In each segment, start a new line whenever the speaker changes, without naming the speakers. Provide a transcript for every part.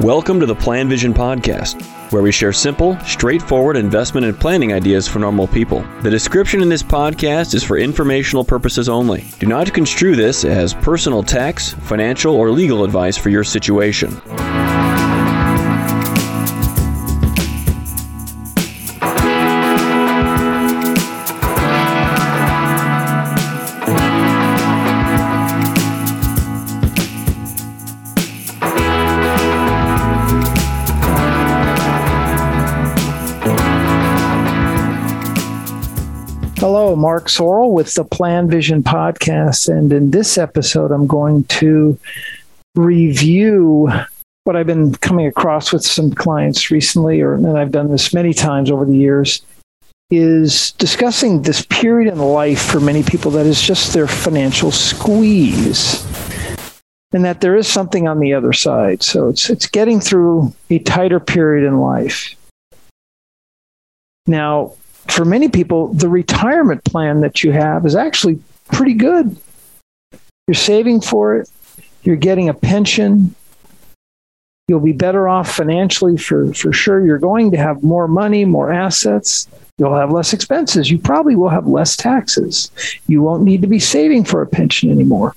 Welcome to the PlanVision Podcast, where we share simple, straightforward investment and planning ideas for normal people. The description in this podcast is for informational purposes only. Do not construe this as personal tax, financial, or legal advice for your situation.
Hello, Mark Sorrell with the PlanVision podcast. And in this episode, I'm going to review what I've been coming across with some clients recently, or and I've done this many times over the years, is discussing this period in life for many people that is just their financial squeeze. And that there is something on the other side. So it's it's getting through a tighter period in life. Now, for many people, the retirement plan that you have is actually pretty good. You're saving for it, you're getting a pension, you'll be better off financially for, for sure. You're going to have more money, more assets. You'll have less expenses. You probably will have less taxes. You won't need to be saving for a pension anymore.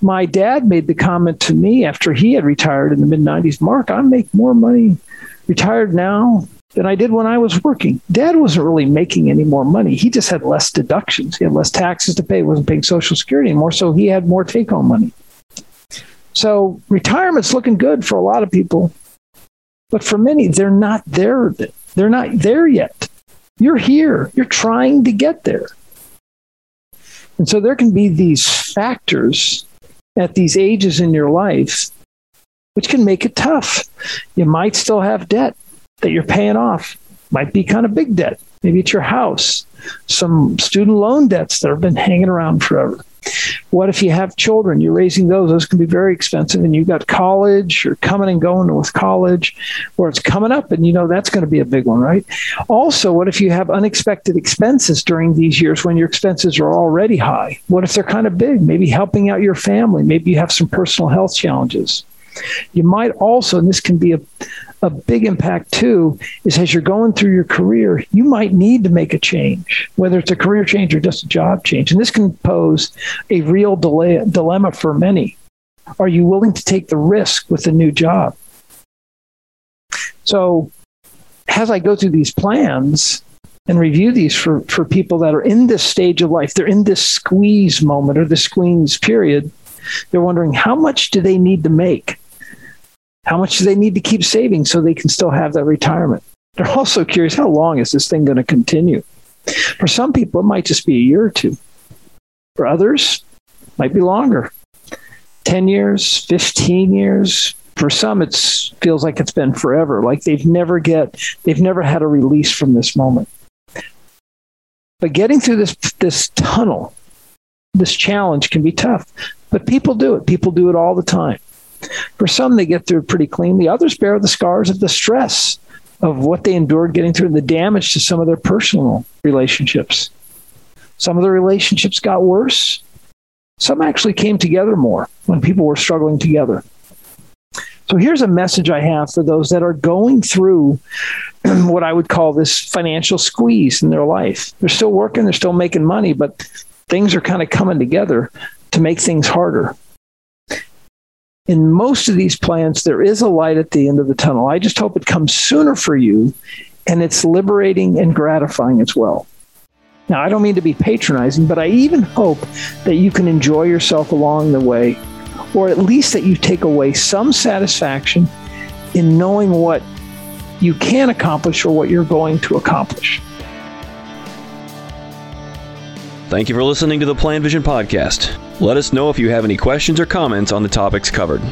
My dad made the comment to me after he had retired in the mid 90s Mark, I make more money retired now than I did when I was working. Dad wasn't really making any more money. He just had less deductions. He had less taxes to pay. He wasn't paying Social Security anymore, so he had more take home money. So retirement's looking good for a lot of people. But for many, they're not there. They're not there yet. You're here. You're trying to get there. And so there can be these factors at these ages in your life which can make it tough. You might still have debt that you're paying off. Might be kind of big debt. Maybe it's your house, some student loan debts that have been hanging around forever. What if you have children? You're raising those. Those can be very expensive. And you've got college, you're coming and going with college, or it's coming up, and you know that's going to be a big one, right? Also, what if you have unexpected expenses during these years when your expenses are already high? What if they're kind of big? Maybe helping out your family. Maybe you have some personal health challenges. You might also, and this can be a, a big impact too, is as you're going through your career, you might need to make a change, whether it's a career change or just a job change. And this can pose a real delay, dilemma for many. Are you willing to take the risk with a new job? So, as I go through these plans, and review these for, for people that are in this stage of life. They're in this squeeze moment or the squeeze period. They're wondering how much do they need to make? How much do they need to keep saving so they can still have that retirement? They're also curious how long is this thing going to continue? For some people, it might just be a year or two. For others, it might be longer 10 years, 15 years. For some, it feels like it's been forever, like they've never get, they've never had a release from this moment. But getting through this, this tunnel, this challenge can be tough. But people do it. People do it all the time. For some, they get through pretty clean. The others bear the scars of the stress of what they endured getting through and the damage to some of their personal relationships. Some of the relationships got worse. Some actually came together more when people were struggling together. So here's a message I have for those that are going through what I would call this financial squeeze in their life. They're still working, they're still making money, but things are kind of coming together to make things harder in most of these plans, there is a light at the end of the tunnel. I just hope it comes sooner for you and it's liberating and gratifying as well. Now, I don't mean to be patronizing, but I even hope that you can enjoy yourself along the way, or at least that you take away some satisfaction in knowing what you can accomplish or what you're going to accomplish.
Thank you for listening to the PlanVision Podcast. Let us know if you have any questions or comments on the topics covered.